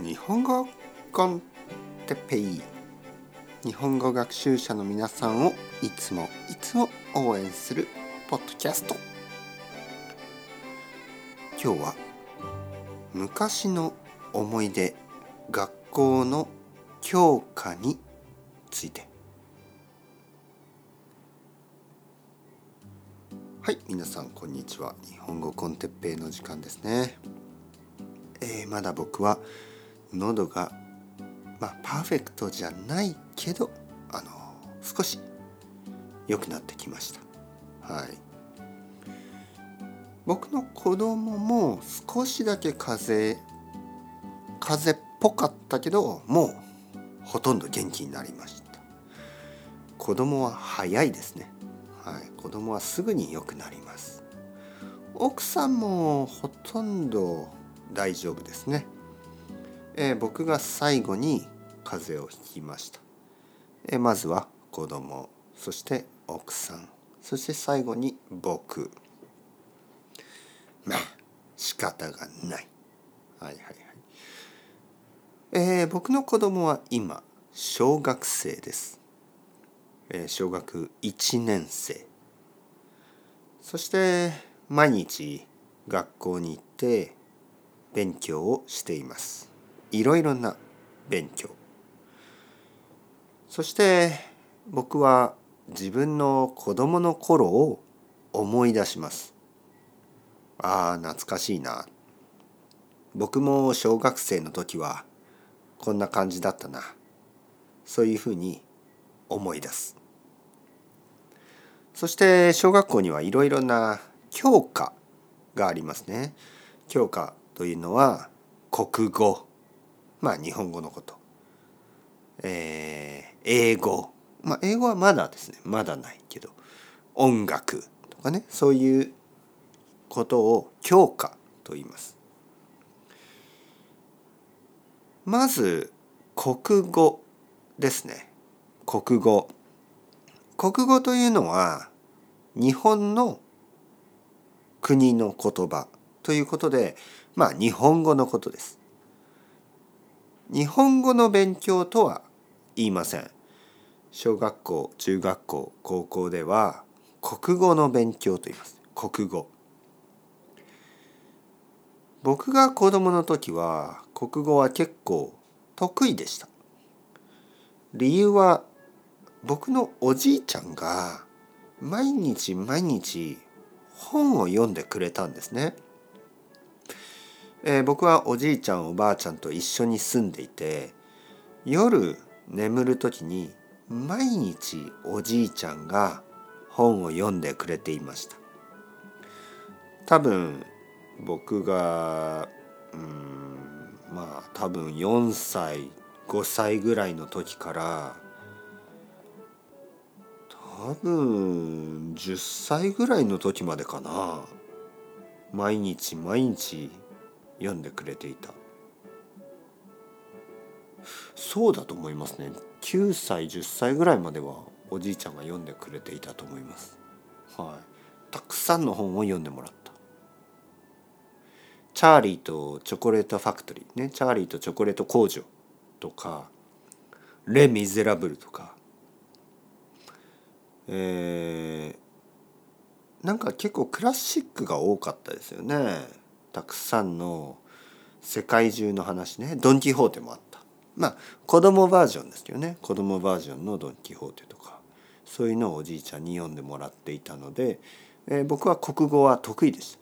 日本語コンテッペイ日本語学習者の皆さんをいつもいつも応援するポッドキャスト。今日は昔の思い出学校の教科について。はい皆さんこんにちは。日本語コンテッペイの時間ですね。えー、まだ僕は喉がまあパーフェクトじゃないけどあの少し良くなってきました。はい。僕の子供も少しだけ風邪風邪っぽかったけどもうほとんど元気になりました。子供は早いですね。はい。子供はすぐに良くなります。奥さんもほとんど大丈夫ですね、えー、僕が最後に風邪をひきました、えー、まずは子供そして奥さんそして最後に僕。まあ仕方がない。はいはいはい。えー、僕の子供は今小学生です、えー、小学1年生。そして毎日学校に行って勉強をしています。いろいろな勉強。そして僕は自分の子供の頃を思い出します。ああ懐かしいな。僕も小学生の時はこんな感じだったな。そういうふうに思い出す。そして小学校にはいろいろな教科がありますね。教科というのは国語。まあ日本語のこと、えー、英語。まあ英語はまだですね。まだないけど。音楽とかね。そういうことを教科と言います。まず国語ですね。国語。国語というのは日本の国の言葉ということでまあ日本語のことです。日本語の勉強とは言いません。小学校中学校高校では国語の勉強と言います。国語。僕が子供の時は国語は結構得意でした。理由は僕のおじいちゃんが毎日毎日本を読んでくれたんですね。えー、僕はおじいちゃんおばあちゃんと一緒に住んでいて夜眠る時に毎日おじいちゃんが本を読んでくれていました。多分僕がうんまあ多分4歳5歳ぐらいの時から多分10歳ぐらいの時までかな。毎日毎日読んでくれていた。そうだと思いますね。9歳10歳ぐらいまではおじいちゃんが読んでくれていたと思います。はい。たくさんの本を読んでもらった。チャーリーとチョコレートファクトリー。ね。チャーリーとチョコレート工場とかレ・ミゼラブルとか。えー、なんか結構クラシックが多かったですよね。たくさんの世界中の話ね。ドン・キホーテもあった。まあ子供バージョンですけどね。子供バージョンのドン・キホーテとか。そういうのをおじいちゃんに読んでもらっていたので、えー、僕は国語は得意でした。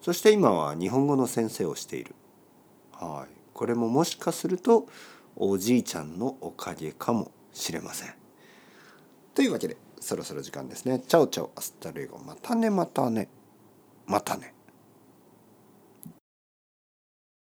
そして今は日本語の先生をしている。はい。これももしかするとおじいちゃんのおかげかもしれません。というわけでそろそろ時間ですね。 Chao chao hasta luego。またねまたね。またね。